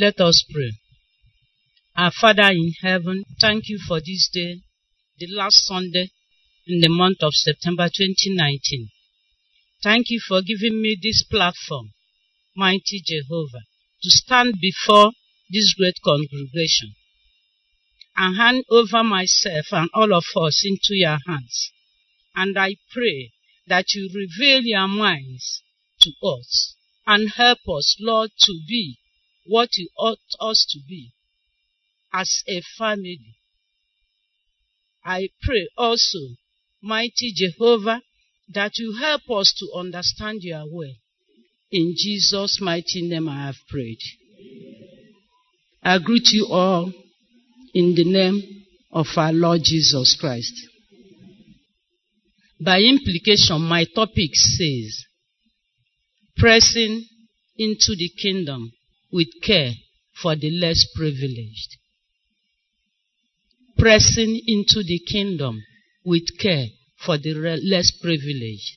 Let us pray. Our Father in heaven, thank you for this day, the last Sunday in the month of September 2019. Thank you for giving me this platform, mighty Jehovah, to stand before this great congregation and hand over myself and all of us into your hands. And I pray that you reveal your minds to us and help us, Lord, to be what you ought us to be as a family. I pray also, mighty Jehovah, that you help us to understand your will. In Jesus' mighty name I have prayed. I greet you all in the name of our Lord Jesus Christ. By implication, my topic says, pressing into the kingdom with care for the less privileged. Pressing into the kingdom with care for the less privileged.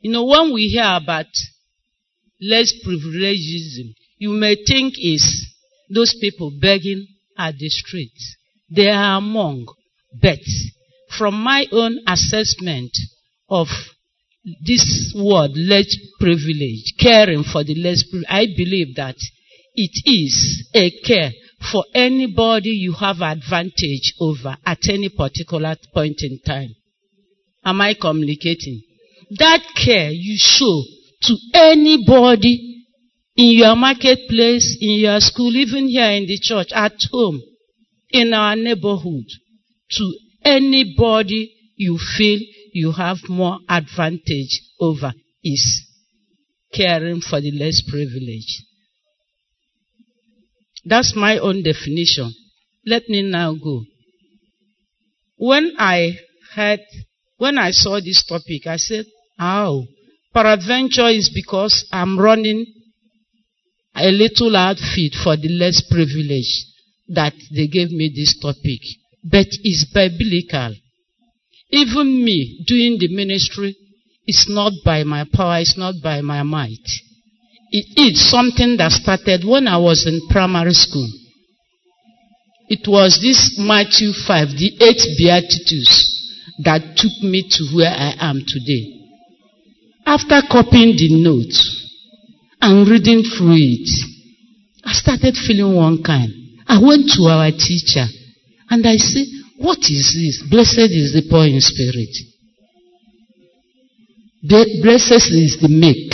You know, when we hear about less privilegism, you may think is those people begging at the streets. They are among, but from my own assessment of this word, less privilege, caring for the less privileged, I believe that it is a care for anybody you have advantage over at any particular point in time. Am I communicating? That care you show to anybody in your marketplace, in your school, even here in the church, at home, in our neighborhood, to anybody you feel you have more advantage over is caring for the less privileged. That's my own definition. Let me now go. When I had, when I saw this topic, I said, how? Peradventure is because I'm running a little outfit for the less privileged that they gave me this topic. But it's biblical. Even me doing the ministry is not by my power, it's not by my might. It is something that started when I was in primary school. It was this Matthew 5, the eight Beatitudes, that took me to where I am today. After copying the note and reading through it, I started feeling one kind. I went to our teacher and I said, What is this? Blessed is the poor in spirit. Blessed is the meek.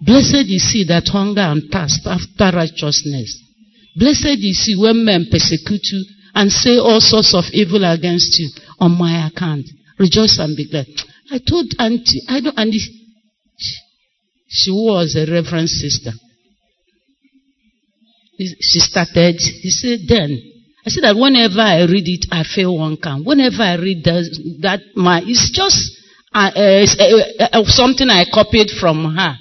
Blessed is he that hunger and thirst after righteousness. Blessed is he when men persecute you and say all sorts of evil against you on my account. Rejoice and be glad. I told Auntie, I don't, and she was a reverend sister. She started, he said, then, I said that whenever I read it, I feel one kind. Whenever I read that, that my, it's just uh, uh, uh, something I copied from her,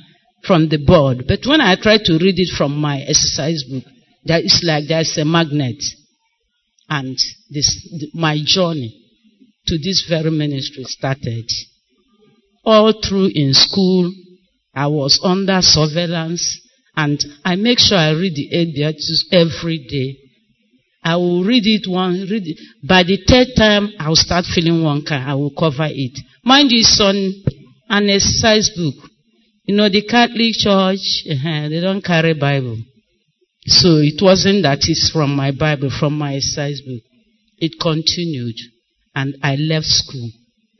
from the board. But when I try to read it from my exercise book, there is like there's a magnet. And this, my journey to this very ministry started. All through in school, I was under surveillance, and I make sure I read the Beatitudes every day. I will read it one, read it. By the third time, I will start feeling one kind. I will cover it. Mind you, it's on an exercise book. You know, the Catholic Church, uh, they don't carry Bible. So it wasn't that it's from my Bible, from my exercise book. It continued, and I left school.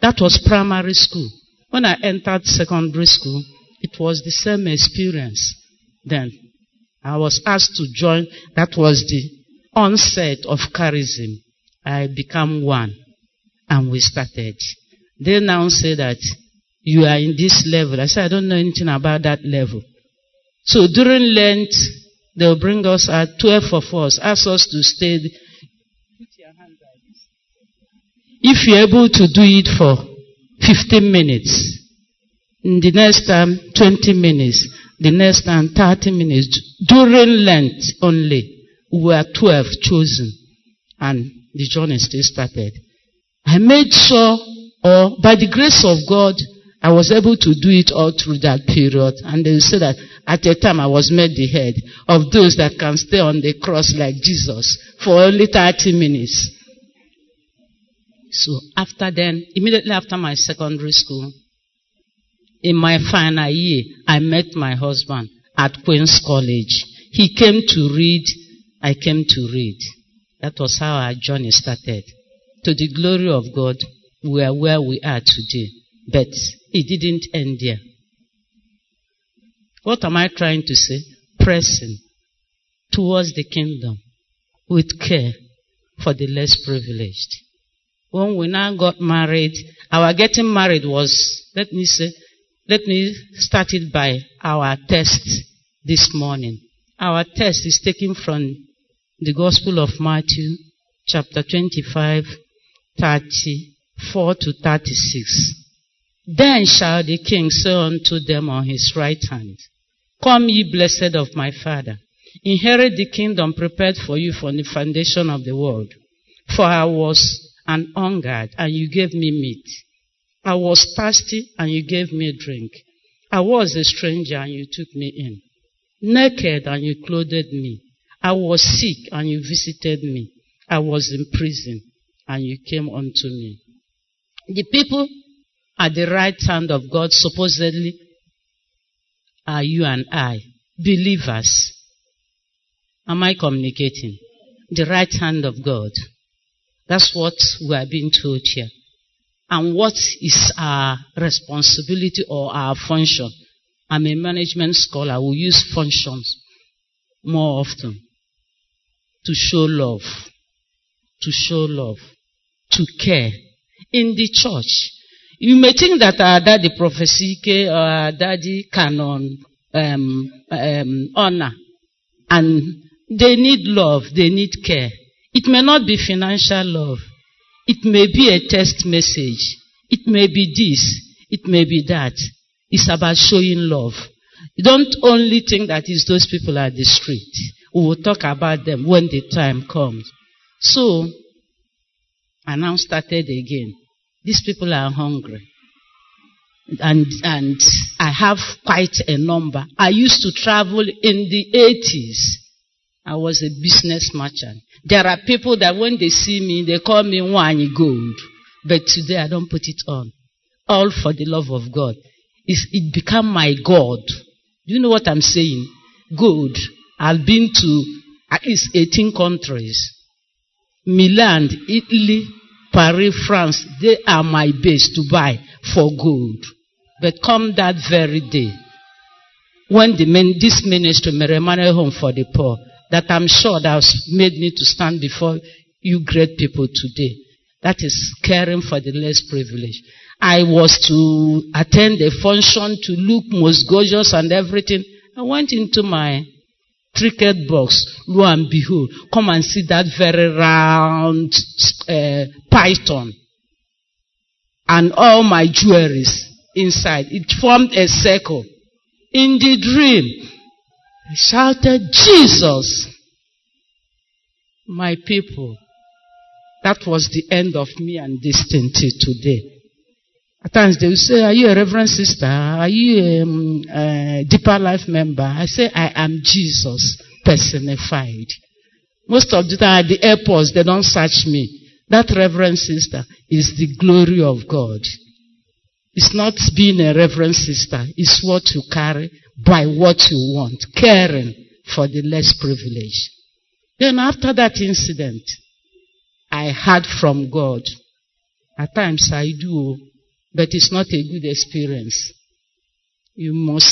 That was primary school. When I entered secondary school, it was the same experience. Then I was asked to join. That was the onset of charism. I became one. And we started. They now say that you are in this level. I said, I don't know anything about that level. So during Lent, they'll bring us out, 12 of us, ask us to stay. If you're able to do it for 15 minutes, in the next time, 20 minutes, the next time, 30 minutes, during Lent only, we were 12 chosen, and the journey still started. I made sure, or by the grace of God, I was able to do it all through that period. And they say that at a time I was made the head of those that can stay on the cross like Jesus for only 30 minutes. So after then, immediately after my secondary school, in my final year, I met my husband at Queen's College. He came to read, I came to read. That was how our journey started. To the glory of God, we are where we are today. But it didn't end there. What am I trying to say? Pressing towards the kingdom with care for the less privileged. When we now got married, our getting married was, let me say, let me start it by our test this morning. Our test is taken from the Gospel of Matthew, chapter 25, 34 to 36. Then shall the king say unto them on his right hand, Come ye blessed of my father, inherit the kingdom prepared for you from the foundation of the world. For I was an hungered, and you gave me meat. I was thirsty, and you gave me drink. I was a stranger, and you took me in. Naked, and you clothed me. I was sick, and you visited me. I was in prison, and you came unto me. The people at the right hand of God, supposedly, are you and I, believers. Am I communicating? The right hand of God. That's what we are being told here. And what is our responsibility or our function? I'm a management scholar. We use functions more often to show love, to show love, to care in the church. You may think that our daddy prophecy or our daddy canon um, um, honor, and they need love, they need care. It may not be financial love. It may be a text message. It may be this. It may be that. It's about showing love. You don't only think that it's those people at the street. We will talk about them when the time comes. So, I now started again. These people are hungry. And, and I have quite a number. I used to travel in the 80s. I was a business merchant. There are people that when they see me, they call me Wani Gold. But today I don't put it on. All for the love of God. It's, it become my God. Do you know what I'm saying? Gold. I've been to at least 18 countries. Milan, Italy, Paris, France, they are my base to buy for gold. But come that very day, when the men, this ministry, Meremane Home for the Poor, that I'm sure that has made me to stand before you great people today. That is caring for the less privileged. I was to attend a function to look most gorgeous and everything. I went into my trinket box. Lo and behold, come and see that very round uh, python and all my jewelries inside. It formed a circle. In the dream, I shouted, Jesus, my people. That was the end of me and this till today. At times they will say, Are you a reverend sister? Are you a, um, a deeper life member? I say, I am Jesus personified. Most of the time at the airports, they don't search me. That reverend sister is the glory of God. It's not being a reverend sister, it's what you carry by what you want, caring for the less privileged. Then after that incident, I heard from God. At times I do, but it's not a good experience. You must.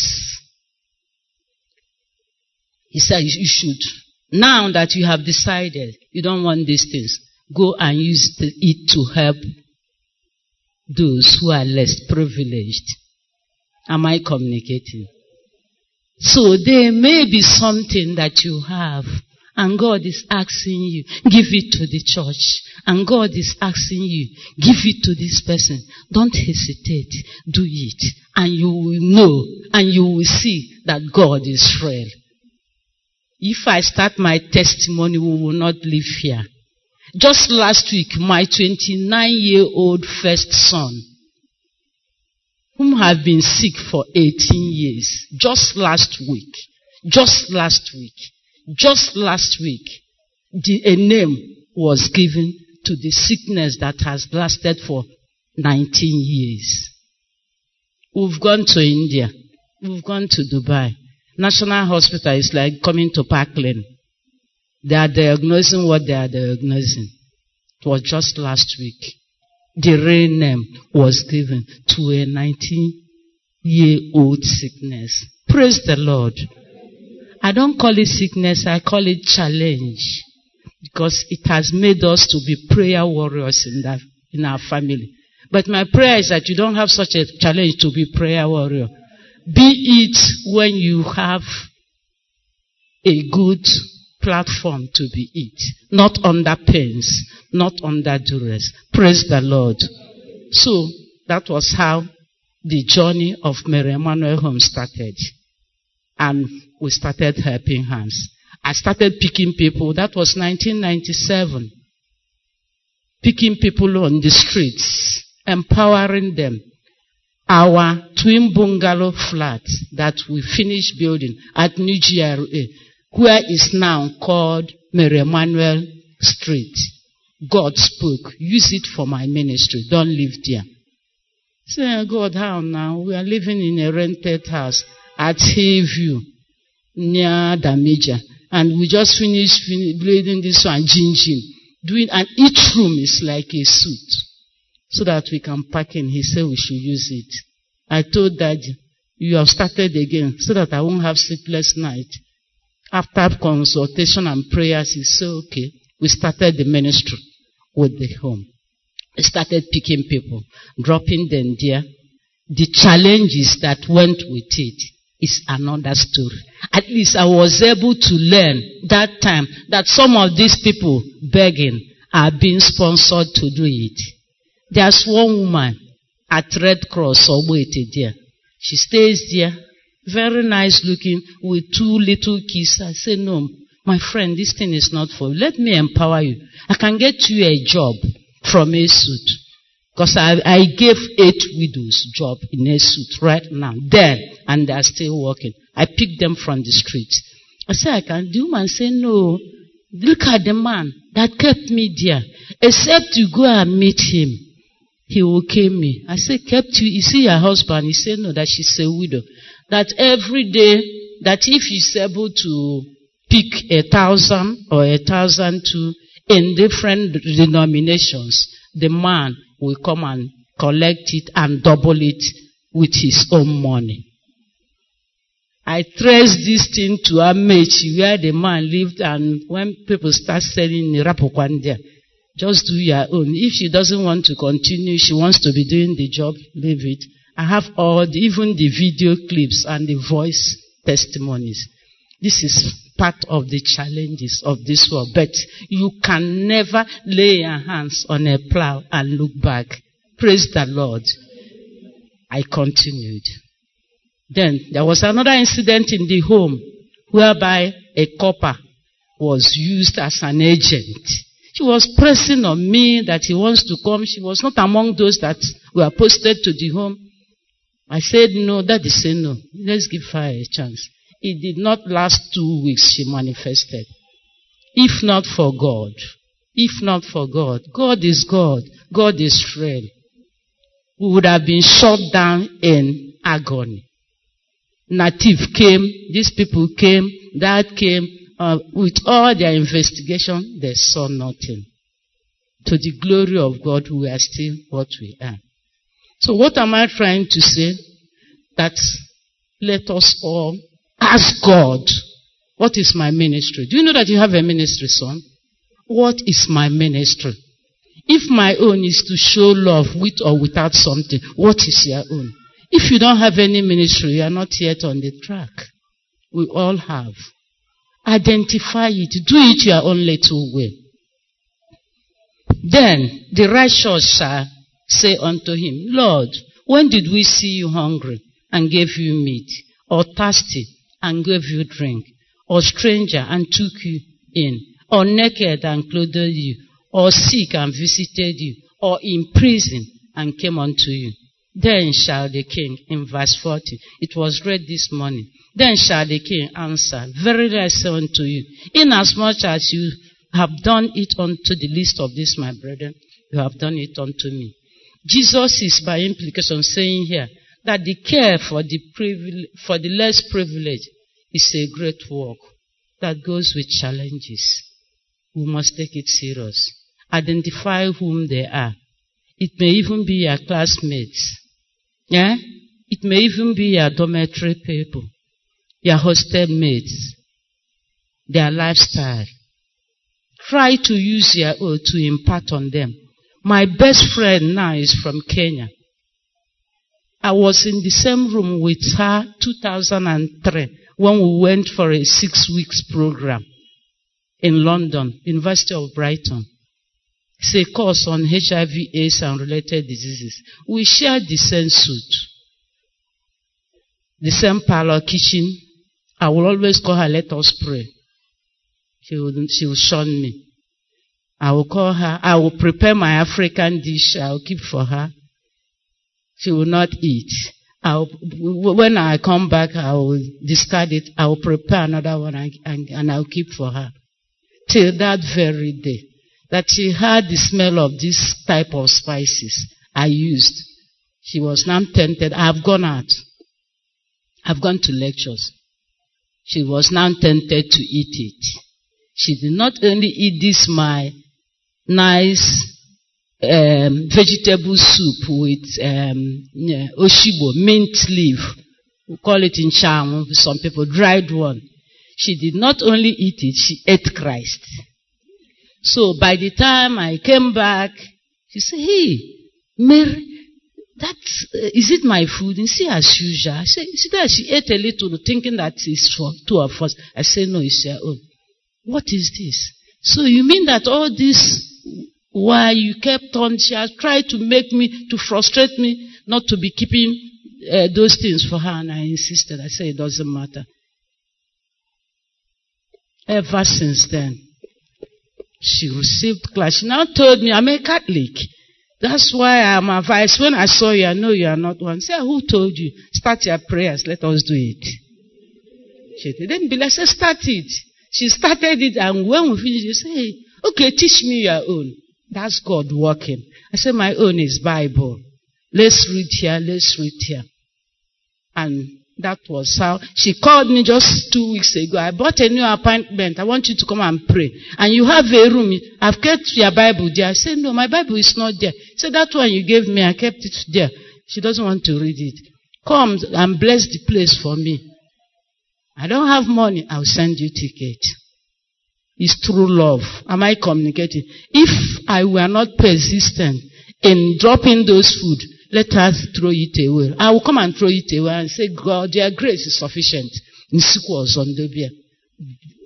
He said you should. Now that you have decided you don't want these things, go and use it to help those who are less privileged. Am I communicating? So there may be something that you have and God is asking you, give it to the church. And God is asking you, give it to this person. Don't hesitate. Do it. And you will know and you will see that God is real. If I start my testimony, we will not live here. Just last week, my 29 year old first son whom have been sick for 18 years. Just last week. Just last week. Just last week. The, a name was given to the sickness that has lasted for 19 years. We've gone to India. We've gone to Dubai. National Hospital is like coming to Park Lane. They are diagnosing what they are diagnosing. It was just last week. The real name was given to a 19 year old sickness. Praise the Lord. I don't call it sickness, I call it challenge. Because it has made us to be prayer warriors in that, in our family. But my prayer is that you don't have such a challenge to be prayer warrior. Be it when you have a good platform to be it, not under pains, not under duress. Praise the Lord. So that was how the journey of Mary Emanuel Home started. And we started helping hands. I started picking people. That was 1997. Picking people on the streets, empowering them. Our twin bungalow flat that we finished building at New GRA where is now called Mary Emanuel Street. God spoke. Use it for my ministry. Don't live there. Say, God, how now? We are living in a rented house at Hayview near Damaja. And we just finished building this one, Jinjin. Doing, and each room is like a suit. So that we can pack in. He said we should use it. I told Daddy, you have started again so that I won't have sleepless night. After consultation and prayers, he said, okay, we started the ministry with the home. We started picking people, dropping them there. The challenges that went with it is another story. At least I was able to learn that time that some of these people begging are being sponsored to do it. There's one woman at Red Cross or waited there. She stays there very nice looking with two little kids. I say, no, my friend, this thing is not for you. Let me empower you. I can get you a job from a suit. Because I, I gave eight widows job in a suit right now, then, and they are still working. I picked them from the streets. I said, I can. The woman say, no, look at the man that kept me there. Except you go and meet him, he will kill me. I said, kept you, you see your husband? He said, no, that she's a widow that every day, that if he's able to pick a thousand or a thousand two in different denominations, the man will come and collect it and double it with his own money. I traced this thing to Amechi where the man lived and when people start selling Rapokwandia, just do your own. If she doesn't want to continue, she wants to be doing the job, leave it. I have all, the, even the video clips and the voice testimonies. This is part of the challenges of this world. But you can never lay your hands on a plow and look back. Praise the Lord. I continued. Then there was another incident in the home whereby a corper was used as an agent. She was pressing on me that he wants to come. She was not among those that were posted to the home. I said, no, that is said no. Let's give her a chance. It did not last two weeks, she manifested. If not for God, if not for God, God is God, God is frail. We would have been shot down in agony. Native came, these people came, that came, uh, with all their investigation, they saw nothing. To the glory of God, we are still what we are. So what am I trying to say? That let us all ask God, what is my ministry? Do you know that you have a ministry, son? What is my ministry? If my own is to show love with or without something, what is your own? If you don't have any ministry, you are not yet on the track. We all have. Identify it. Do it your own little way. Then the righteous shall say unto him, Lord, when did we see you hungry and gave you meat, or thirsty and gave you drink, or stranger and took you in, or naked and clothed you, or sick and visited you, or in prison and came unto you? Then shall the king, in verse 40, it was read this morning. Then shall the king answer, Verily I say unto you, inasmuch as you have done it unto the least of these my brethren, you have done it unto me. Jesus is by implication saying here that the care for the, for the less privileged is a great work that goes with challenges. We must take it serious. Identify whom they are. It may even be your classmates. Yeah? It may even be your dormitory people, your hostel mates, their lifestyle. Try to use your own to impart on them. My best friend now is from Kenya. I was in the same room with her 2003 when we went for a six weeks program in London, University of Brighton. It's a course on HIV, AIDS, and related diseases. We shared the same suit, the same parlor kitchen. I will always call her, let us pray. She will, she will shun me. I will call her, I will prepare my African dish, I will keep for her. She will not eat. I'll, when I come back, I will discard it. I will prepare another one and, and, and I'll keep for her. Till that very day that she heard the smell of this type of spices I used. She was now tempted. I've gone out. I've gone to lectures. She was now tempted to eat it. She did not only eat this my nice um, vegetable soup with um, yeah, oshibo, mint leaf. We call it in charm, some people, dried one. She did not only eat it, she ate Christ. So by the time I came back, she said, Hey, Mary, that uh, is it my food? And see, as usual. I said, See that she ate a little, thinking that it's for two of us. I said, No, it's your own. What is this? So you mean that all this why you kept on, she has tried to make me, to frustrate me, not to be keeping uh, those things for her, and I insisted. I said, It doesn't matter. Ever since then, she received class. She now told me, I'm a Catholic. That's why I'm advised. When I saw you, I know you are not one. Say, who told you? Start your prayers. Let us do it. She didn't believe. I said, start it. She started it, and when we finished, you say, hey, okay, teach me your own. That's God working. I said, my own is Bible. Let's read here. Let's read here. And that was how she called me just two weeks ago. I bought a new appointment. I want you to come and pray. And you have a room. I've kept your Bible there. I said, No, my Bible is not there. Said that one you gave me, I kept it there. She doesn't want to read it. Come and bless the place for me. I don't have money. I'll send you ticket. It's true love. Am I communicating? If I were not persistent in dropping those food, let us throw it away. I will come and throw it away and say, God, your grace is sufficient.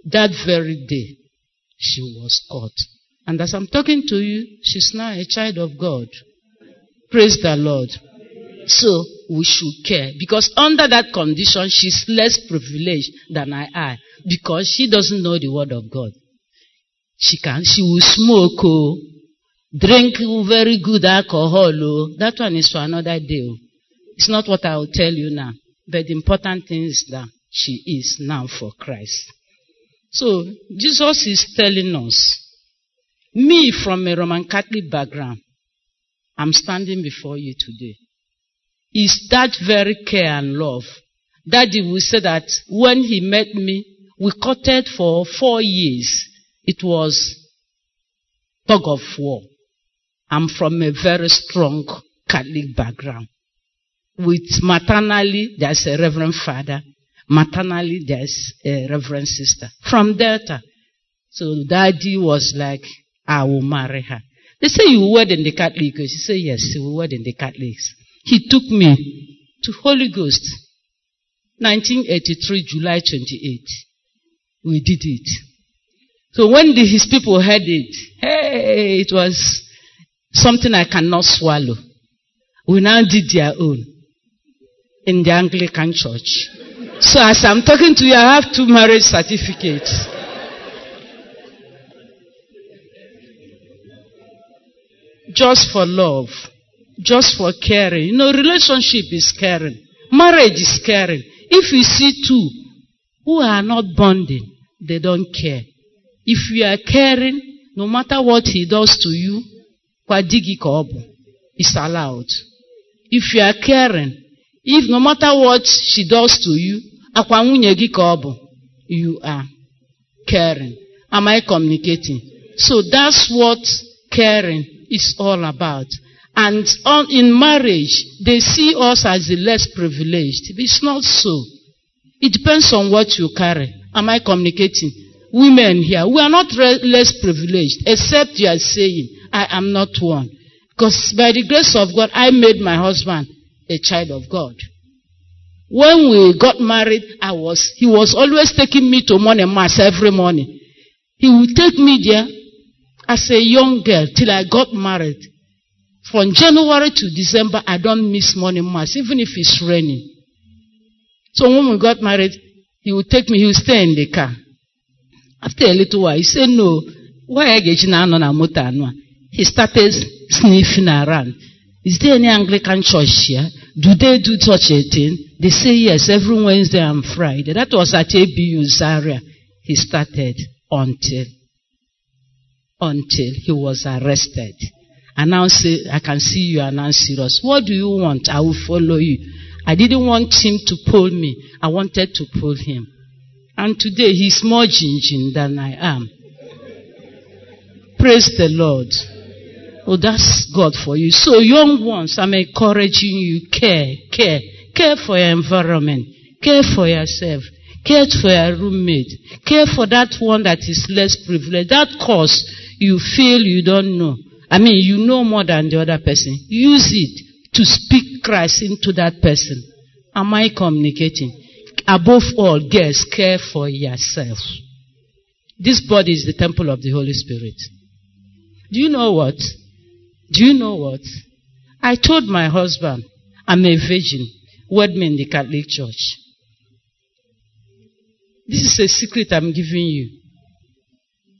That very day, she was caught. And as I'm talking to you, she's now a child of God. Praise the Lord. So we should care because under that condition, she's less privileged than I am because she doesn't know the word of God. She can, she will smoke, oh, drink very good alcohol. Oh. That one is for another day. Oh. It's not what I will tell you now. But the important thing is that she is now for Christ. So Jesus is telling us, me from a Roman Catholic background, I'm standing before you today. Is that very care and love. Daddy will say that when he met me, we courted for four years. It was tug of war. I'm from a very strong Catholic background. With maternally, there's a reverend father. Maternally, there's a reverend sister. From Delta. So daddy was like, ah, I will marry her. They say you wed in the Catholic. She said, yes, we wed in the Catholics. He took me to Holy Ghost. 1983, July 28. We did it. So when the, his people heard it, hey, it was something I cannot swallow. We now did their own in the Anglican church. So as I'm talking to you, I have two marriage certificates. Just for love. just for caring. You know, relationship is caring. Marriage is caring. If you see two who are not bonding, they don't care. If you are caring, no matter what he does to you, it's allowed. If you are caring, if no matter what she does to you, you are caring. Am I communicating? So that's what caring is all about. And on, in marriage, they see us as the less privileged. It's not so. It depends on what you carry. Am I communicating? Women here, we are not less privileged, except you are saying, I am not one. Because by the grace of God, I made my husband a child of God. When we got married, I was, he was always taking me to morning mass every morning. He would take me there as a young girl till I got married. From January to December, I don't miss morning mass, even if it's raining. So when we got married, he would take me, he would stay in the car. After a little while, he said, No, why? He started sniffing around. Is there any Anglican church here? Do they do such a thing? They say yes, every Wednesday and Friday. That was at ABU's area. He started until, until he was arrested. And I can see you are now serious. What do you want? I will follow you. I didn't want him to pull me. I wanted to pull him. And today he's more gingin than I am. Praise the Lord. Oh, that's God for you. So young ones, I'm encouraging you, care, care. Care for your environment. Care for yourself. Care for your roommate. Care for that one that is less privileged. That cause you feel you don't know. I mean, you know more than the other person. Use it to speak Christ into that person. Am I communicating? Above all, girls, care for yourself. This body is the temple of the Holy Spirit. Do you know what? Do you know what? I told my husband, I'm a virgin. Wed me in the Catholic Church. This is a secret I'm giving you.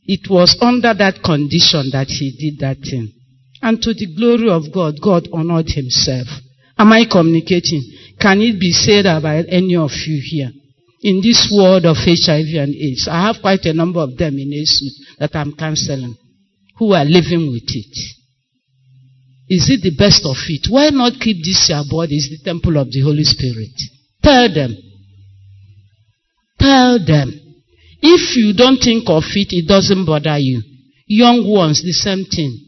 It was under that condition that he did that thing. And to the glory of God, God honored himself. Am I communicating? Can it be said about any of you here? In this world of HIV and AIDS, I have quite a number of them in ASU that I'm counseling who are living with it. Is it the best of it? Why not keep this your body? It's the temple of the Holy Spirit. Tell them. Tell them. If you don't think of it, it doesn't bother you. Young ones, the same thing.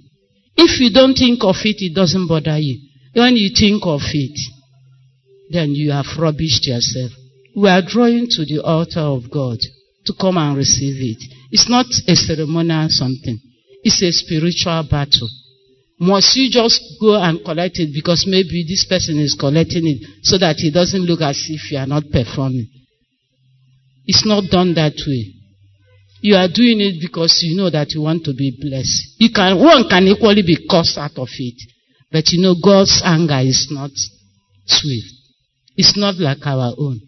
If you don't think of it, it doesn't bother you. When you think of it, then you have rubbished yourself. We are drawing to the altar of God to come and receive it. It's not a ceremonial something. It's a spiritual battle. Must you just go and collect it because maybe this person is collecting it so that it doesn't look as if you are not performing? It's not done that way. You are doing it because you know that you want to be blessed. You can, one can equally be cursed out of it. But you know, God's anger is not swift. It's not like our own.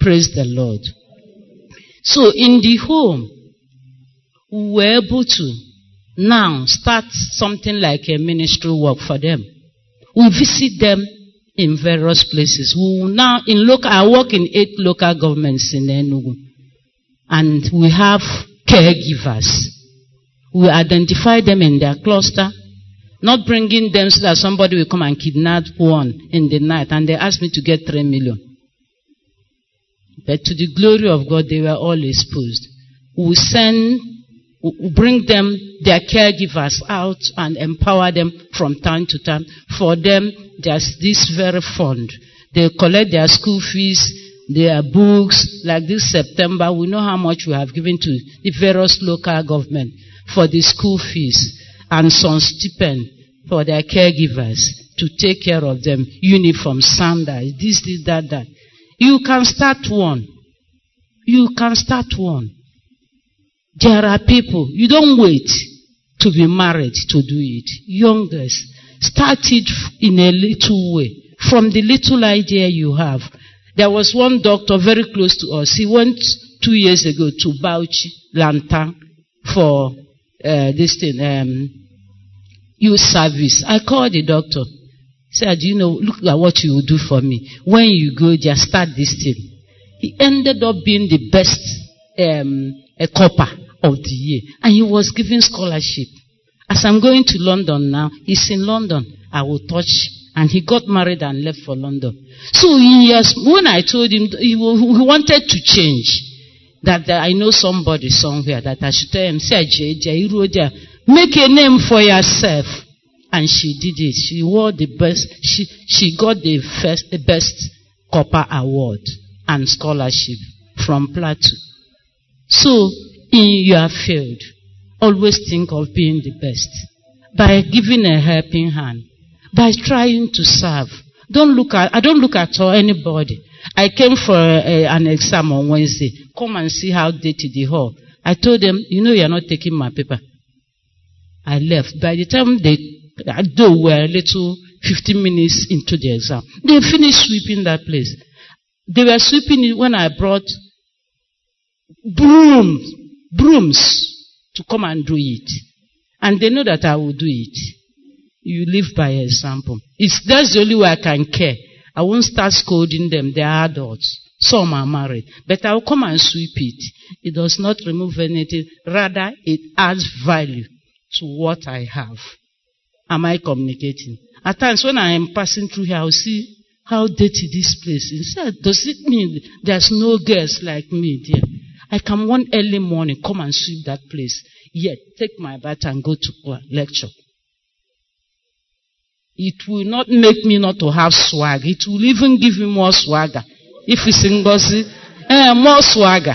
Praise the Lord. So in the home, we were able to now start something like a ministry work for them. We visit them in various places. We now in local I work in eight local governments in Enugu. And we have caregivers. We identify them in their cluster, not bringing them so that somebody will come and kidnap one in the night and they ask me to get three million. But to the glory of God, they were all exposed. We send we bring them, their caregivers out and empower them from time to time. For them, there's this very fund. They collect their school fees, their books. Like this September, we know how much we have given to the various local government for the school fees and some stipend for their caregivers to take care of them. Uniform, sandals, this, this, that, that. You can start one. You can start one. There are people, you don't wait to be married to do it. Youngest, start it in a little way. From the little idea you have. There was one doctor very close to us. He went two years ago to Bauchi, Lantan, for uh, this thing, um, youth service. I called the doctor. said, you know, look at what you will do for me. When you go there, start this thing. He ended up being the best um, a copper of the year. And he was given scholarship. As I'm going to London now, he's in London. I will touch. And he got married and left for London. So he has, when I told him he, he wanted to change, that, I know somebody somewhere that I should tell him, say, make a name for yourself. And she did it. She wore the best, she, she got the first, the best copper award and scholarship from Plateau. So, in your field, always think of being the best by giving a helping hand, by trying to serve. Don't look at, I don't look at anybody. I came for a, an exam on Wednesday. Come and see how dirty the hall. I told them, you know, you're not taking my paper. I left. By the time they, uh, they were a little 15 minutes into the exam, they finished sweeping that place. They were sweeping it when I brought brooms, brooms to come and do it. And they know that I will do it. You live by example. It's, that's the only way I can care. I won't start scolding them. They are adults. Some are married. But I will come and sweep it. It does not remove anything. Rather, it adds value to what I have. Am I communicating? At times when I am passing through here, I'll see how dirty this place is. Does it mean there's no girls like me there? I can one early morning come and sweep that place. Yet take my bath and go to lecture. It will not make me not to have swag. It will even give me more swagger. If it's in Ngozi, eh, more swagger.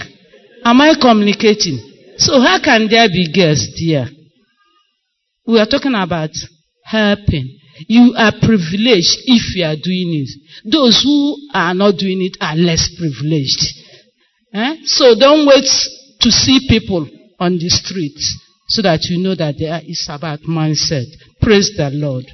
Am I communicating? So how can there be girls there? We are talking about helping. You are privileged if you are doing it. Those who are not doing it are less privileged. Eh? So don't wait to see people on the streets so that you know that there is about mindset. Praise the Lord.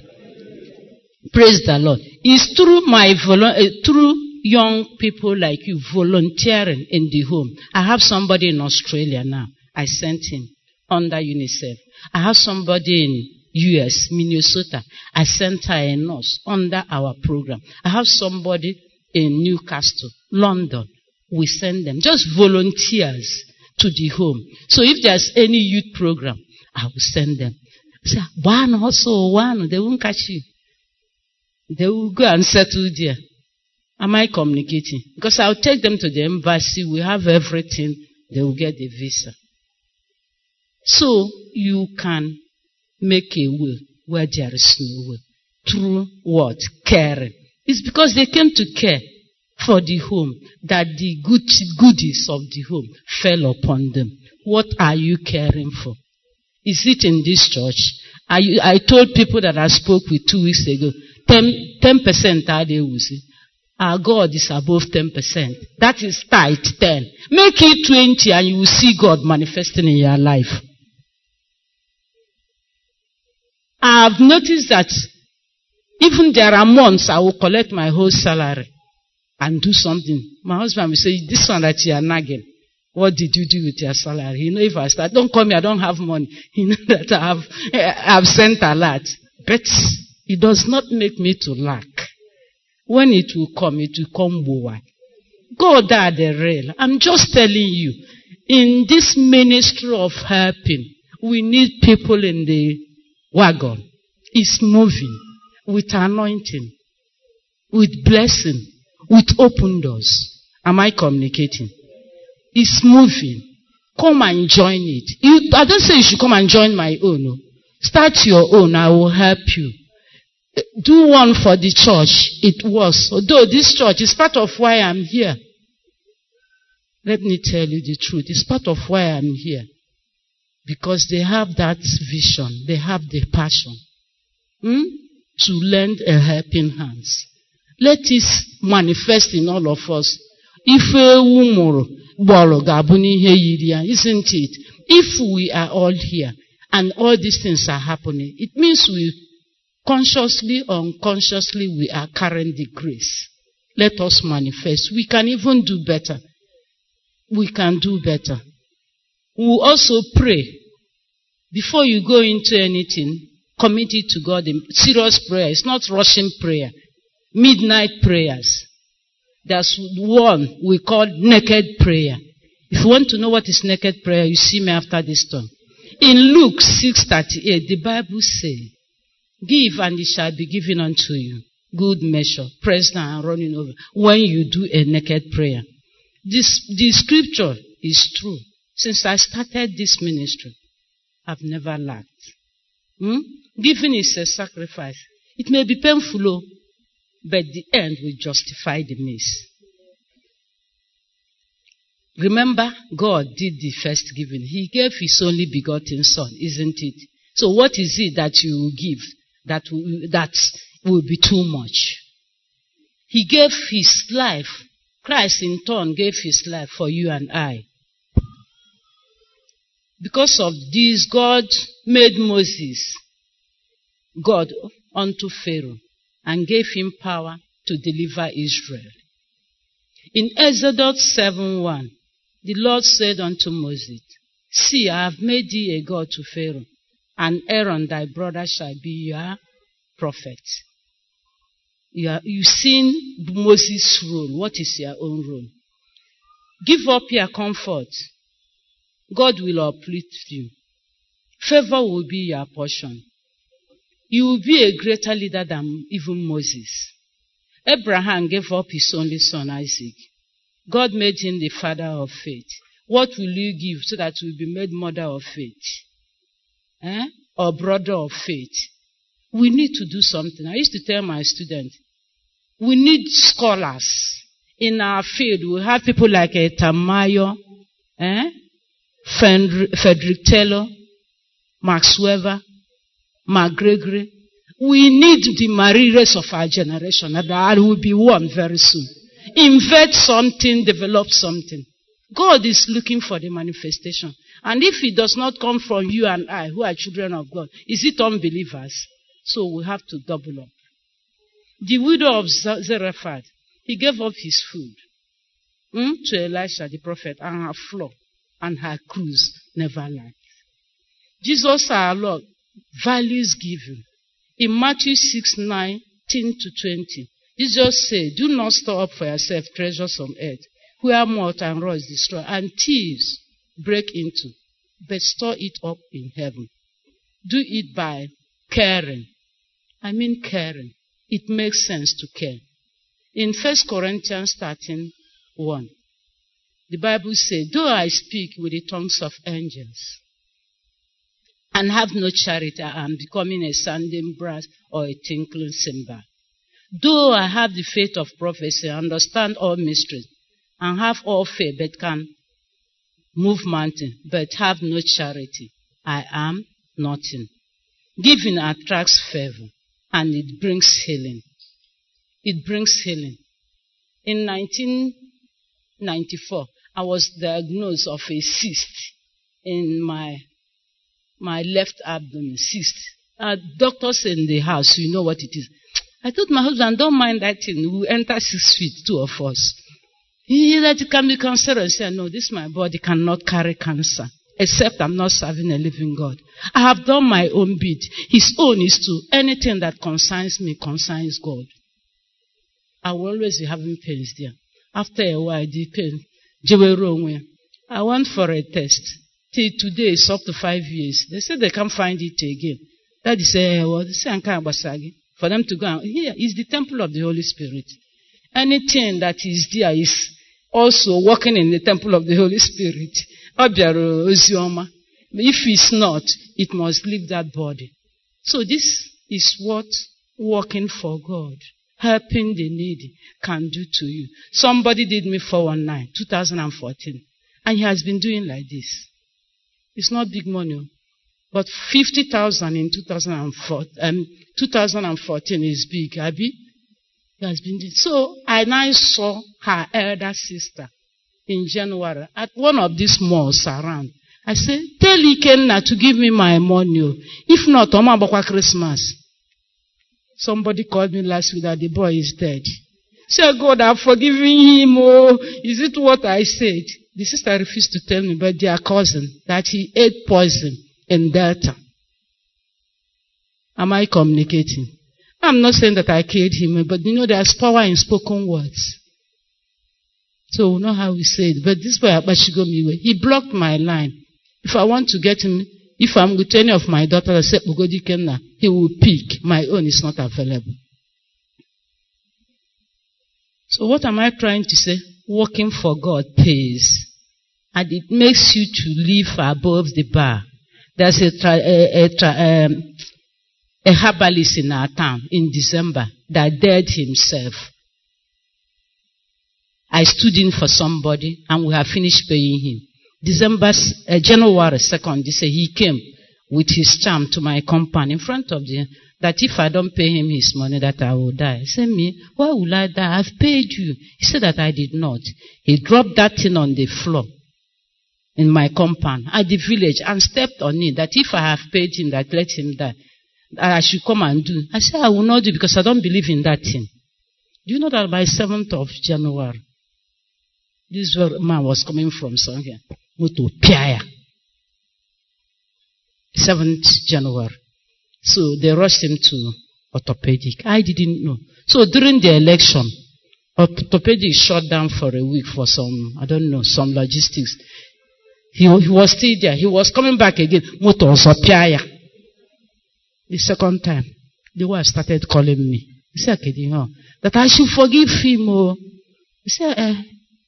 Praise the Lord. It's through my uh, through young people like you volunteering in the home. I have somebody in Australia now. I sent him under UNICEF. I have somebody in US, Minnesota. I sent her a nurse under our program. I have somebody in Newcastle, London. We send them, just volunteers to the home. So if there's any youth program, I will send them. Say, one also, one, they won't catch you. They will go and settle there. Am I communicating? Because I'll take them to the embassy. We have everything. They will get the visa. So you can make a will where there is no will. Through what? Caring. It's because they came to care for the home that the good, goodies of the home fell upon them. What are you caring for? Is it in this church? I, I told people that I spoke with two weeks ago, 10 percent are they will say. Our God is above 10%. That is tight 10. Make it 20 and you will see God manifesting in your life. I've noticed that even there are months I will collect my whole salary and do something. My husband will say, This one that you are nagging, what did you do with your salary? You know, if I start, don't call me, I don't have money. You know that I have, eh, I have sent a lot. But it does not make me to lack. When it will come, it will come boy. God are the real. I'm just telling you, in this ministry of helping, we need people in the wagon It's moving with anointing, with blessing, with open doors. Am I communicating? It's moving. Come and join it. You, I don't say you should come and join my own. No. Start your own. I will help you. Do one for the church. It was. Although this church is part of why I'm here. Let me tell you the truth. It's part of why I'm here. Because they have that vision, they have the passion hmm, to lend a helping hand. Let it manifest in all of us. Ife ewu mụrụ gbọrọ ga-abụ n'ihe yiri ya, isn't it? If we are all here and all these things are happening, it means we consciously or unconsciously we are carrying the grace. Let us manifest. We can even do better. We can do better. We will also pray before you go into anything, Commit it to God in serious prayer. It's not rushing prayer. Midnight prayers. There's one we call naked prayer. If you want to know what is naked prayer, you see me after this talk. In Luke 6:38, the Bible says, "Give and it shall be given unto you, good measure, pressed down and running over." When you do a naked prayer, this the scripture is true. Since I started this ministry, I've never lacked. Hmm? Giving is a sacrifice. It may be painful, oh, but the end will justify the means. Remember, God did the first giving. He gave His only begotten Son, isn't it? So what is it that you will give that will, that will be too much? He gave His life. Christ in turn gave His life for you and I. Because of this, God made Moses God unto Pharaoh and gave him power to deliver Israel. In Exodus 7 1, the Lord said unto Moses, See, I have made thee a God to Pharaoh, and Aaron thy brother shall be your prophet. You are, you've seen Moses' role. What is your own role? Give up your comfort. God will uplift you. Favor will be your portion. You will be a greater leader than even Moses. Abraham gave up his only son, Isaac. God made him the father of faith. What will you give so that you will be made mother of faith? Eh? Or brother of faith? We need to do something. I used to tell my students, we need scholars in our field. We have people like a Tamayo, eh? Frederick Taylor, Max Weber, Mark Gregory. We need the Marires of our generation, and there will be one very soon. Invent something, develop something. God is looking for the manifestation. And if it does not come from you and I, who are children of God, is it unbelievers? So we have to double up. The widow of Zarephath, he gave up his food hmm, to Elisha the prophet, and her flour and her cruse never lacked. Jesus our Lord values given. In Matthew 6 19 to 20, Jesus said, Do not store up for yourself treasures on earth, where moth and rust destroy, and thieves break into, but store it up in heaven. Do it by caring. I mean caring. It makes sense to care. In 1 Corinthians 13 1, the Bible says, Though I speak with the tongues of angels and have no charity, I am becoming a sounding brass or a tinkling cymbal. Though I have the faith of prophecy, understand all mysteries, and have all faith, but can move mountain, but have no charity, I am nothing. Giving attracts favor, and it brings healing. It brings healing. In 1994, I was diagnosed of a cyst in my my left abdomen, cyst. Uh, doctors in the house, you know what it is. I told my husband, don't mind that thing. We'll enter six feet, two of us. He that it can be cancerous. I said, no, this my body cannot carry cancer. Except I'm not serving a living God. I have done my own bit. His own is to anything that concerns me concerns God. I will always be having pains there. After a while, the pain, I went for a test. Till today, it's up to five years. They said they can't find it again. That is, uh, well, they say, for them to go and here is the temple of the Holy Spirit. Anything that is there is also working in the temple of the Holy Spirit. If it's not, it must leave that body. So this is what working for God, helping the needy can do to you. Somebody did me 419, 2014, and he has been doing like this. It's not big money. But 50,000 in 2004, um, 2014 is big, Abby. has been so I now saw her elder sister in January at one of these malls around. I said, tell Ikenna to give me my money. Oh. If not, Oma Bokwa Christmas. Somebody called me last week that the boy is dead. Say, God, I've forgiven him. Oh, is it what I said? The sister refused to tell me, but their cousin, that he ate poison in Delta. Am I communicating? I'm not saying that I killed him, but you know there's power in spoken words. So we know how we say it. But this boy, Abashigomiwe, he blocked my line. If I want to get him, if I'm with any of my daughters, I say Ugodi Kenna, he will pick. My own is not available. So what am I trying to say? Working for God pays. And it makes you to live above the bar. There's a, tra- a, a, tra- um, a herbalist in our town in December that dead himself. I stood in for somebody and we have finished paying him. December, uh, January 2nd, he said he came with his charm to my compound in front of the, that if I don't pay him his money that I will die. I said, me, why will I die? I've paid you. He said that I did not. He dropped that thing on the floor in my compound at the village and stepped on it that if I have paid him that let him die, that I should come and do. I said, I will not do because I don't believe in that thing. Do you know that by 7th of January, this man was coming from somewhere. Moto Piaya. 7th January. So they rushed him to orthopedic. I didn't know. So during the election, orthopedic shut down for a week for some, I don't know, some logistics. He, he was still there. He was coming back again. The second time, the wife started calling me. He said, that I should forgive him. Oh. He said, eh,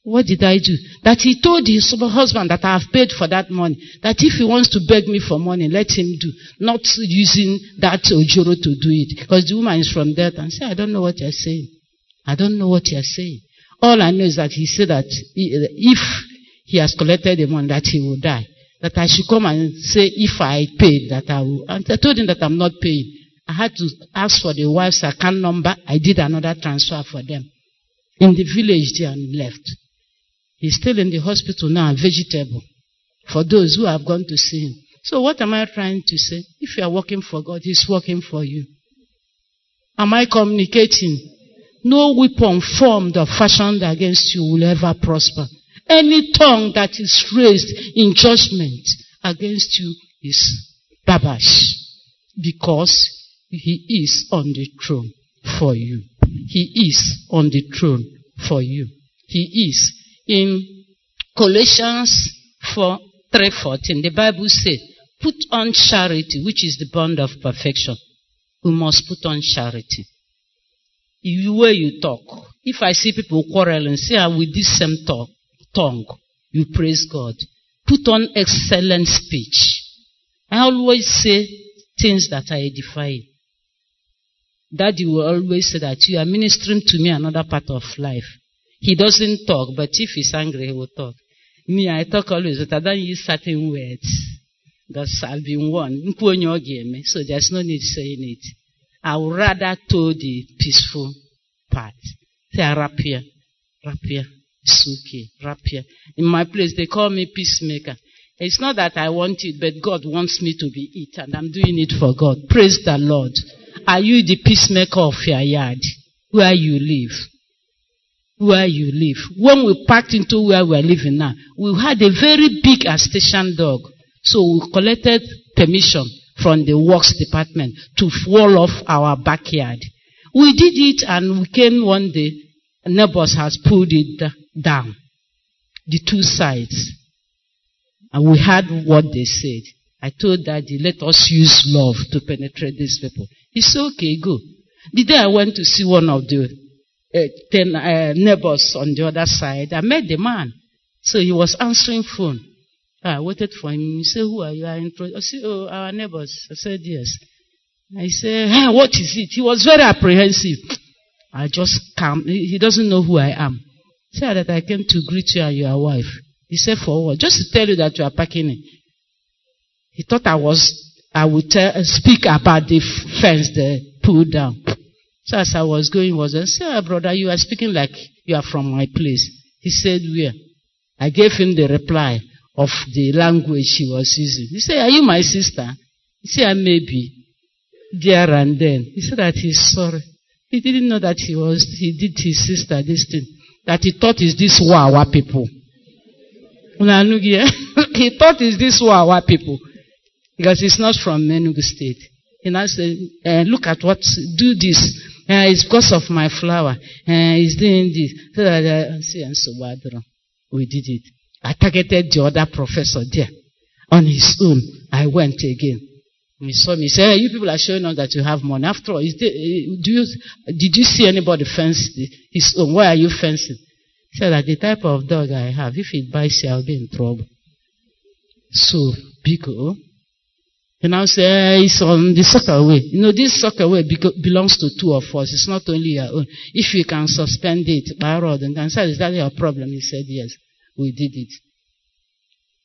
what did I do? That he told his husband that I have paid for that money. That if he wants to beg me for money, let him do. Not using that ojoro to do it. Because the woman is from there and say, I don't know what you're saying. I don't know what you're saying. All I know is that he said that if he has collected the money, that he will die. That I should come and say if I paid, that I will. And I told him that I'm not paying. I had to ask for the wife's account number. I did another transfer for them. In the village there and left. He's still in the hospital now, vegetable. For those who have gone to see him. So what am I trying to say? If you are working for God, He's working for you. Am I communicating? No weapon formed or fashioned against you will ever prosper. Any tongue that is raised in judgment against you is babash. Because he is on the throne for you. He is on the throne for you. He is in Colossians 4 3:14, the Bible says, "Put on charity, which is the bond of perfection." We must put on charity. The way you talk, if I see people quarreling, say ah, with this same talk, tongue, you praise God. Put on excellent speech. I always say things that are edifying. Daddy will always say that you are ministering to me another part of life. He doesn't talk, but if he's angry, he will talk. Me, I talk always, but I don't use certain words. Because I've been warned. So there's no need saying it. I would rather tell the peaceful part. Say rapier, it's okay, rapier. In my place, they call me peacemaker. It's not that I want it, but God wants me to be it, and I'm doing it for God. Praise the Lord. Are you the peacemaker of your yard, where you live? where you live. When we packed into where we're living now, we had a very big station dog. So we collected permission from the works department to wall off our backyard. We did it and we came one day, neighbors has pulled it down. Down, the two sides. And we heard what they said. I told daddy, let us use love to penetrate these people. He said, okay, go. The day I went to see one of the uh, ten uh, neighbors on the other side. I met the man. So he was answering phone. I waited for him. He said, Who are you? I, said, Oh, our neighbors. I said, Yes. I said, hey, What is it? He was very apprehensive. I just calm. He doesn't know who I am. Said that I came to greet you and your wife. He said, For what? Just to tell you that you are packing it. He thought I was, I would tell, speak about the fence they pulled down. So as I was going, was I said, oh, brother, you are speaking like you are from my place. He said, where? I gave him the reply of the language he was using. He said, are you my sister? He said, I may be. There and then. He said that he's sorry. He didn't know that he was, he did his sister this thing. That he thought is this Wawa people. he thought is this Wawa people. Because he's not from Enugu State. He now said, uh, look at what, do this. Uh, it's because of my flower. Uh, he's doing this. So that, uh, see, and so we did it. I targeted the other professor there. On his own, I went again. He saw me. Said, hey, you people are showing us that you have money. After all, is there, eh, do you, did you see anybody fence his own? Why are you fencing? He said that the type of dog I have, if it bites you, I'll be in trouble. So, Biko, he now say, it's on the soccer way. You know, this soccer way belongs to two of us. It's not only your own. If you can suspend it by rod and can say, is that your problem? He said, yes, we did it.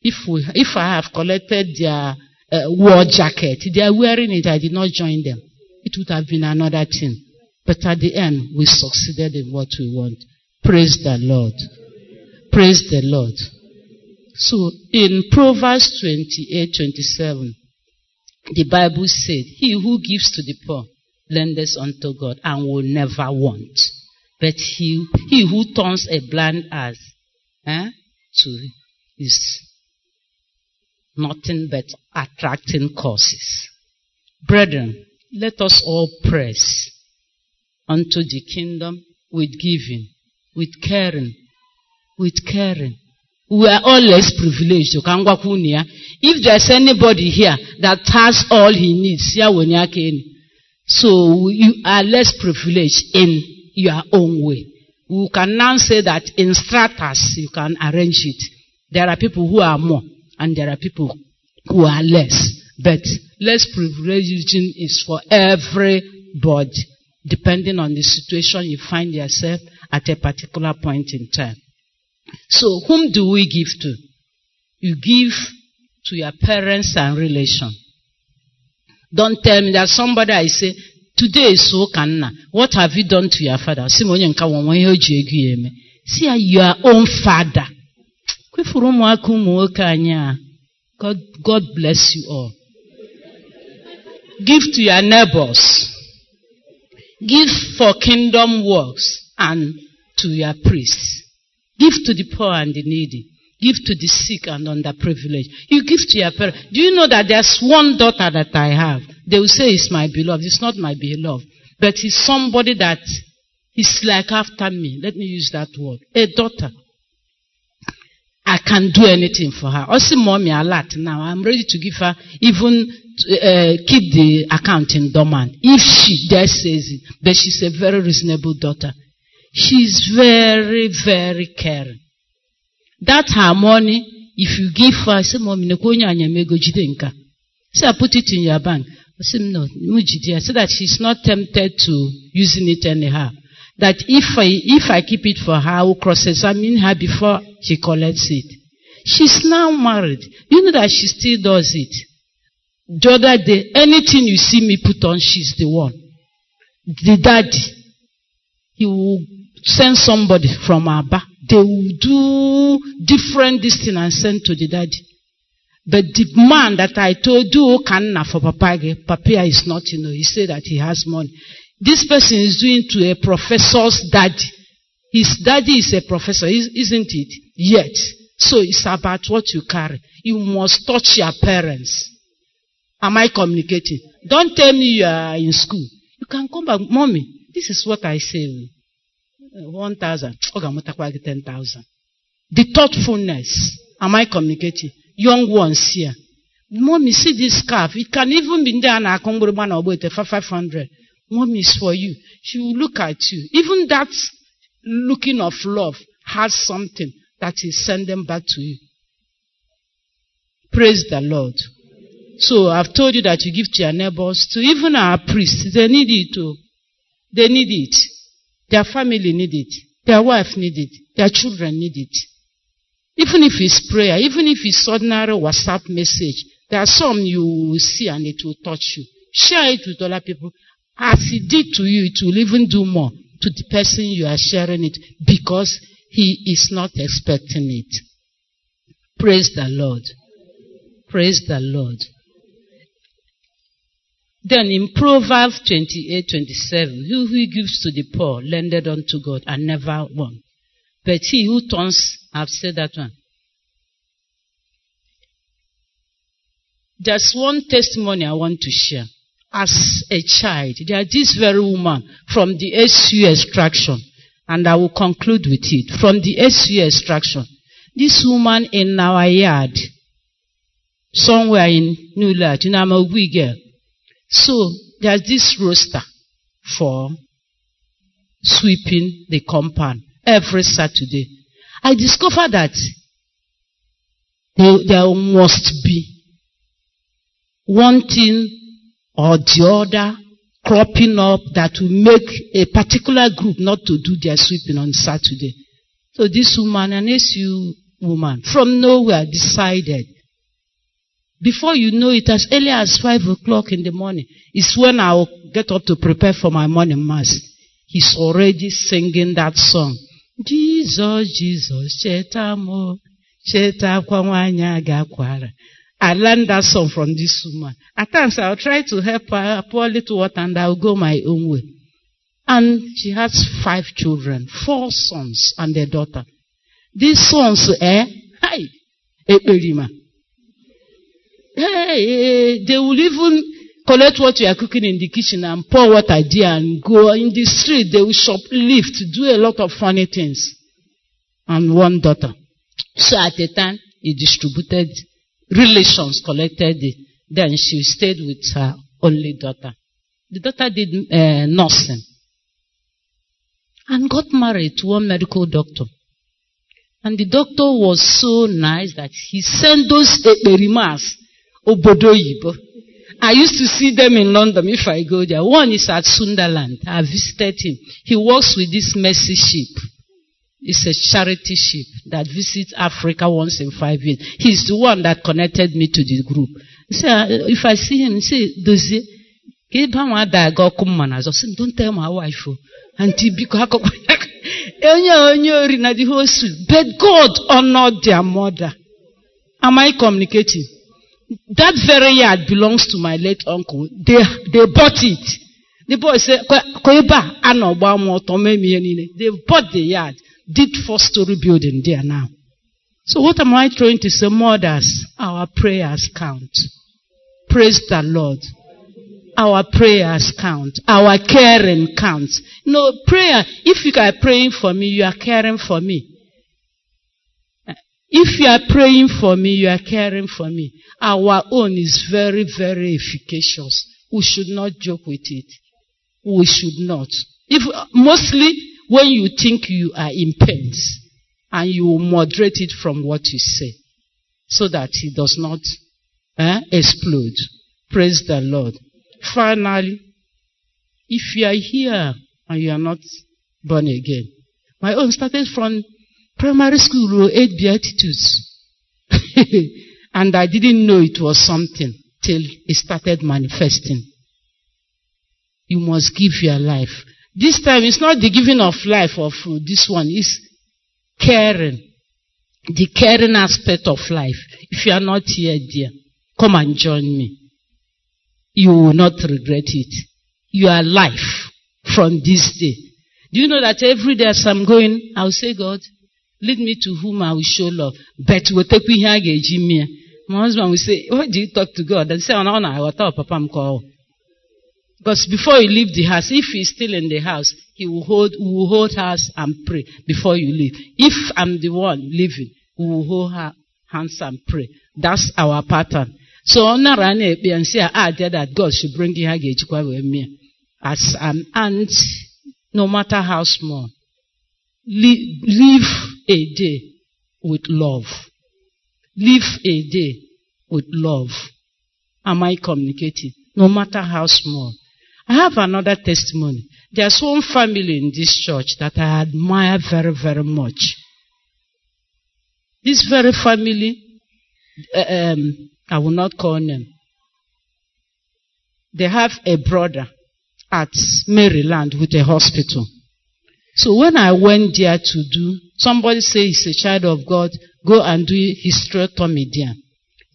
If we, if I have collected their uh, war jacket, they are wearing it, I did not join them. It would have been another thing. But at the end, we succeeded in what we want. Praise the Lord. Praise the Lord. So in Proverbs 28, 27, the Bible said, He who gives to the poor lendeth unto God and will never want. But he, he who turns a blind eye eh, to is nothing but attracting causes. Brethren, let us all press unto the kingdom with giving, with caring, with caring. We are all less privileged. If there's anybody here that has all he needs, so you are less privileged in your own way. We can now say that in stratas you can arrange it. There are people who are more and there are people who are less. But less privileging is for everybody, depending on the situation you find yourself at a particular point in time. So, whom do we give to? You give to your parents and relation. Don't tell me that somebody I say, today is so kanna. What have you done to your father? See your own father. God, God bless you all. Give to your neighbors. Give for kingdom works and to your priests. Give to the poor and the needy. Give to the sick and underprivileged. You give to your parents. Do you know that there's one daughter that I have? They will say it's my beloved. It's not my beloved. But it's somebody that is like after me. Let me use that word. A daughter. I can do anything for her. Also, mommy a lot now. I'm ready to give her even uh, keep the account in dormant if she dare says it. But she's a very reasonable daughter. She's very, very caring. That her money, if you give her, say, mommy, nka. Say, I put it in your bank. I say, no, so that she's not tempted to using it anyhow that if I, if I keep it for her, I will cross-examine her before she collects it. She's now married. You know that she still does it. The other day, anything you see me put on, she's the one. The daddy. He will send somebody from Abba. They will do different this thing and send to the daddy. But the man that I told you, Kanna for Papage, Papia is not, you know, he said that he has money. This person is doing to a professor's daddy. His daddy is a professor, isn't it? Yet. So it's about what you carry. You must touch your parents. Am I communicating? Don't tell me you are in school. You can come back. Mommy, this is what I say. 1,000. Okay, 10,000. The thoughtfulness. Am I communicating? Young ones here. Mommy, see this scarf. It can even be there and I come with 500. Mommy is for you. She will look at you. Even that looking of love has something that is sending back to you. Praise the Lord. So I've told you that you give to your neighbors, to even our priests. They need it too. They need it. Their family need it. Their wife need it. Their children need it. Even if it's prayer, even if it's ordinary WhatsApp message, there are some you will see and it will touch you. Share it with other people. As he did to you, it will even do more to the person you are sharing it because he is not expecting it. Praise the Lord. Praise the Lord. Then in Proverbs 28 27, he who gives to the poor lended unto God and never won. But he who turns, I've said that one. There's one testimony I want to share. As a child. There is this very woman from the SU extraction, and I will conclude with it. From the SU extraction, this woman in our yard, somewhere in New Lodge, in Amagui girl. So there's this roster for sweeping the compound every Saturday. I discovered that there must be one thing or the other cropping up that will make a particular group not to do their sweeping on Saturday. So this woman, an SU woman, from nowhere decided before you know it, as early as five o'clock in the morning, is when I'll get up to prepare for my morning mass. He's already singing that song. Jesus, Jesus, chetamo, chetakwa nwanyị gakwara. I learned that song from this woman. At times I'll try to help her, pour a little water, and I'll go my own way. And she has five children, four sons and a daughter. These sons, eh? Hi, Ekperima. Hey, they will even collect what you are cooking in the kitchen and pour water there and go in the street. They will shoplift, do a lot of funny things. And one daughter. So at the time, he distributed relations, collected it. Then she stayed with her only daughter. The daughter did uh, nursing and got married to one medical doctor. And the doctor was so nice that he sent those ekperimas obodo oyibo. I used to see them in London if I go there. One is at Sunderland. I visited him. He works with this mercy ship. It's a charity ship that visits Africa once in five years. He's the one that connected me to the group. He said, if I see him, he mma n'azụ sị don't tell my wife o anti biko akọkwa onye onye ori na the whole street but God honored their mother. Am I communicating? That very yard belongs to my late uncle. They they bought it. The boy niile. They bought the yard did four story building there now so what am I trying to say mothers our prayers count praise the Lord our prayers count. Our caring counts. No, prayer, if you are praying for me, you are caring for me. If you are praying for me, you are caring for me. Our own is very, very efficacious. We should not joke with it. We should not. If, mostly when you think you are in pains and you moderate it from what you say so that it does not eh, explode. Praise the Lord. Finally, if you are here and you are not born again, my own started from primary school, eight beatitudes. and I didn't know it was something till it started manifesting. You must give your life. This time it's not the giving of life of this one, it's caring. The caring aspect of life. If you are not here, dear, come and join me you will not regret it. Your life from this day. Do you know that every day as I'm going, I'll say, God, lead me to whom I will show love. But we'll take me My husband will say, Why do you talk to God? And say, Oh, no, no, I will tell Papa I'm called. Because before you leave the house, if he's still in the house, he will hold, we will hold hands and pray before you leave. If I'm the one leaving, we will hold hands and pray. That's our pattern. So ọ nara na-ekpe and say, that God should bring ihe a ga-ejikwa. As an aunt, no matter how small, live a day with love. Live a day with love. Am I communicating? No matter how small. I have another testimony. There's one family in this church that I admire very, very much. This very family, um, I will not call them. They have a brother at Maryland with a hospital. So when I went there to do, somebody say he's a child of God, go and do hysterectomy there.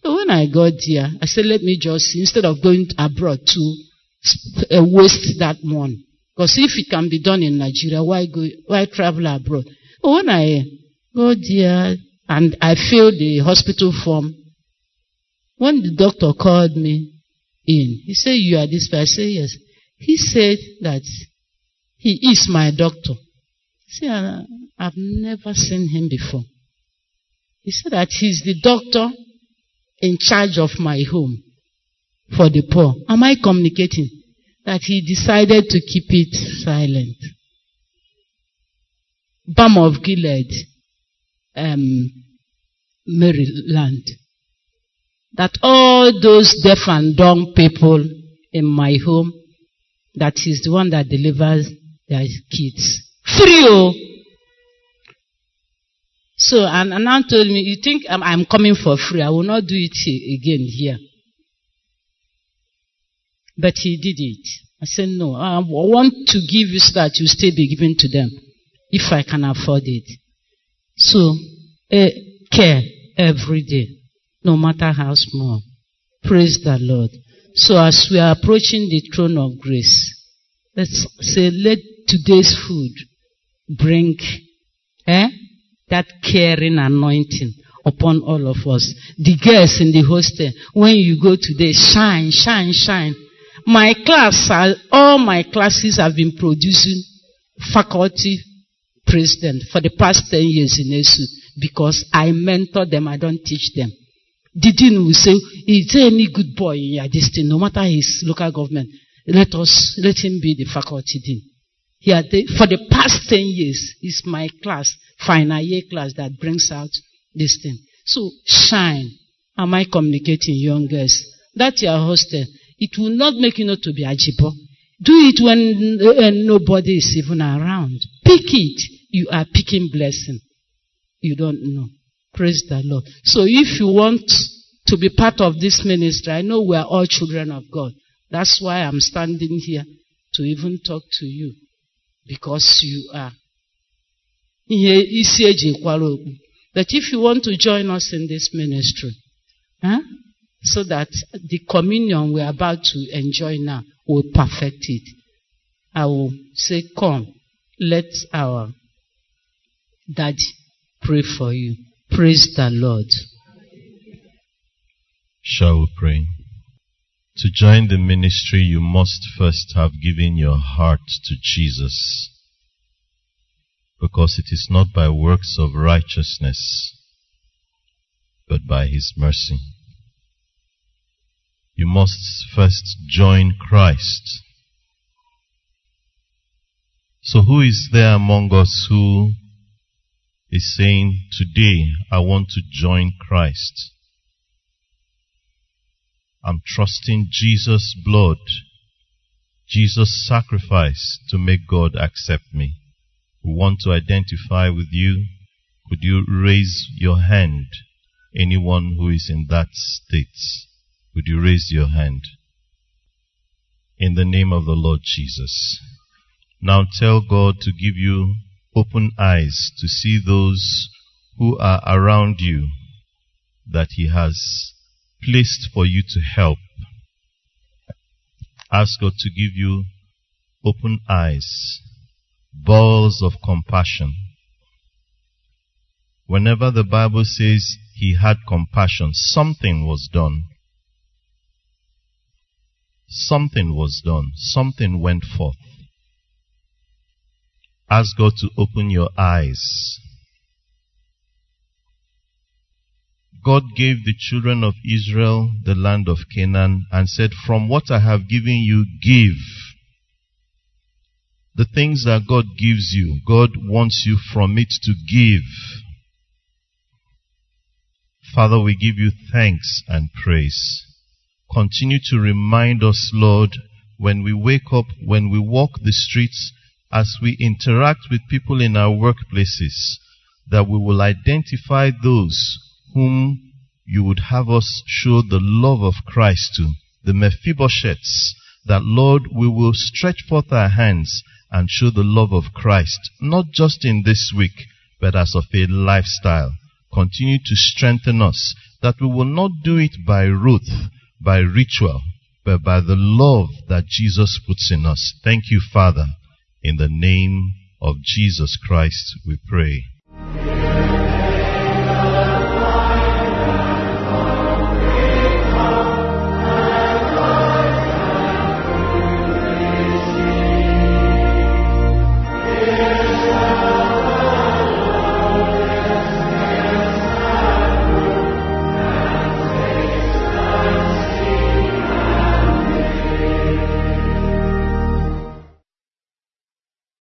So when I got there, I said, let me just, instead of going abroad to waste that money. Because if it can be done in Nigeria, why go, why travel abroad? When I go there and I filled the hospital form, when the doctor called me, in. He said, You are this person. I said, Yes. He said that he is my doctor. See, uh, I've never seen him before. He said that he's the doctor in charge of my home for the poor. Am I communicating? That he decided to keep it silent. Balm of Gilead, um, Maryland. That all those deaf and dumb people in my home, that is the one that delivers their kids. Free, oh! So, and Anna told me, You think I'm, I'm, coming for free? I will not do it again here. But he did it. I said, No, I want to give you so that you still be given to them if I can afford it. So, uh, care every day, no matter how small. Praise the Lord. So, as we are approaching the throne of grace, let's say, let today's food bring eh, that caring anointing upon all of us. The girls in the hostel, when you go today, shine, shine, shine. My class, all my classes have been producing faculty president for the past 10 years in ESU because I mentor them, I don't teach them. The dean will say, is there any good boy in your district, no matter his local government? Let us, let him be the faculty dean. Yeah, the, for the past 10 years, it's my class, final year class, that brings out this thing. So, shine. Am I communicating, young girls? That your hostel. It will not make you not to be ajibo. Do it when uh, nobody is even around. Pick it. You are picking blessing. You don't know. Praise the Lord. So if you want to be part of this ministry, I know we are all children of God. That's why I'm standing here to even talk to you because you are. That if you want to join us in this ministry, huh? So that the communion we're about to enjoy now will perfect it, I will say, Come, let our daddy pray for you. Praise the Lord. Shall we pray? To join the ministry, you must first have given your heart to Jesus. Because it is not by works of righteousness, but by His mercy. You must first join Christ. So who is there among us who is saying, today I want to join Christ? I'm trusting Jesus' blood, Jesus' sacrifice to make God accept me. We want to identify with you. Could you raise your hand? Anyone who is in that state, would you raise your hand? In the name of the Lord Jesus. Now tell God to give you open eyes to see those who are around you that He has placed for you to help. Ask God to give you open eyes, balls of compassion. Whenever the Bible says he had compassion, something was done. Something was done. Something went forth. Ask God to open your eyes God gave the children of Israel the land of Canaan and said, From what I have given you, give. The things that God gives you, God wants you from it to give. Father, we give you thanks and praise. Continue to remind us, Lord, when we wake up, when we walk the streets, as we interact with people in our workplaces, that we will identify those whom you would have us show the love of Christ to, the Mephibosheths, that Lord, we will stretch forth our hands and show the love of Christ, not just in this week, but as of a lifestyle. Continue to strengthen us, that we will not do it by rote, by ritual, but by the love that Jesus puts in us. Thank you, Father. In the name of Jesus Christ, we pray.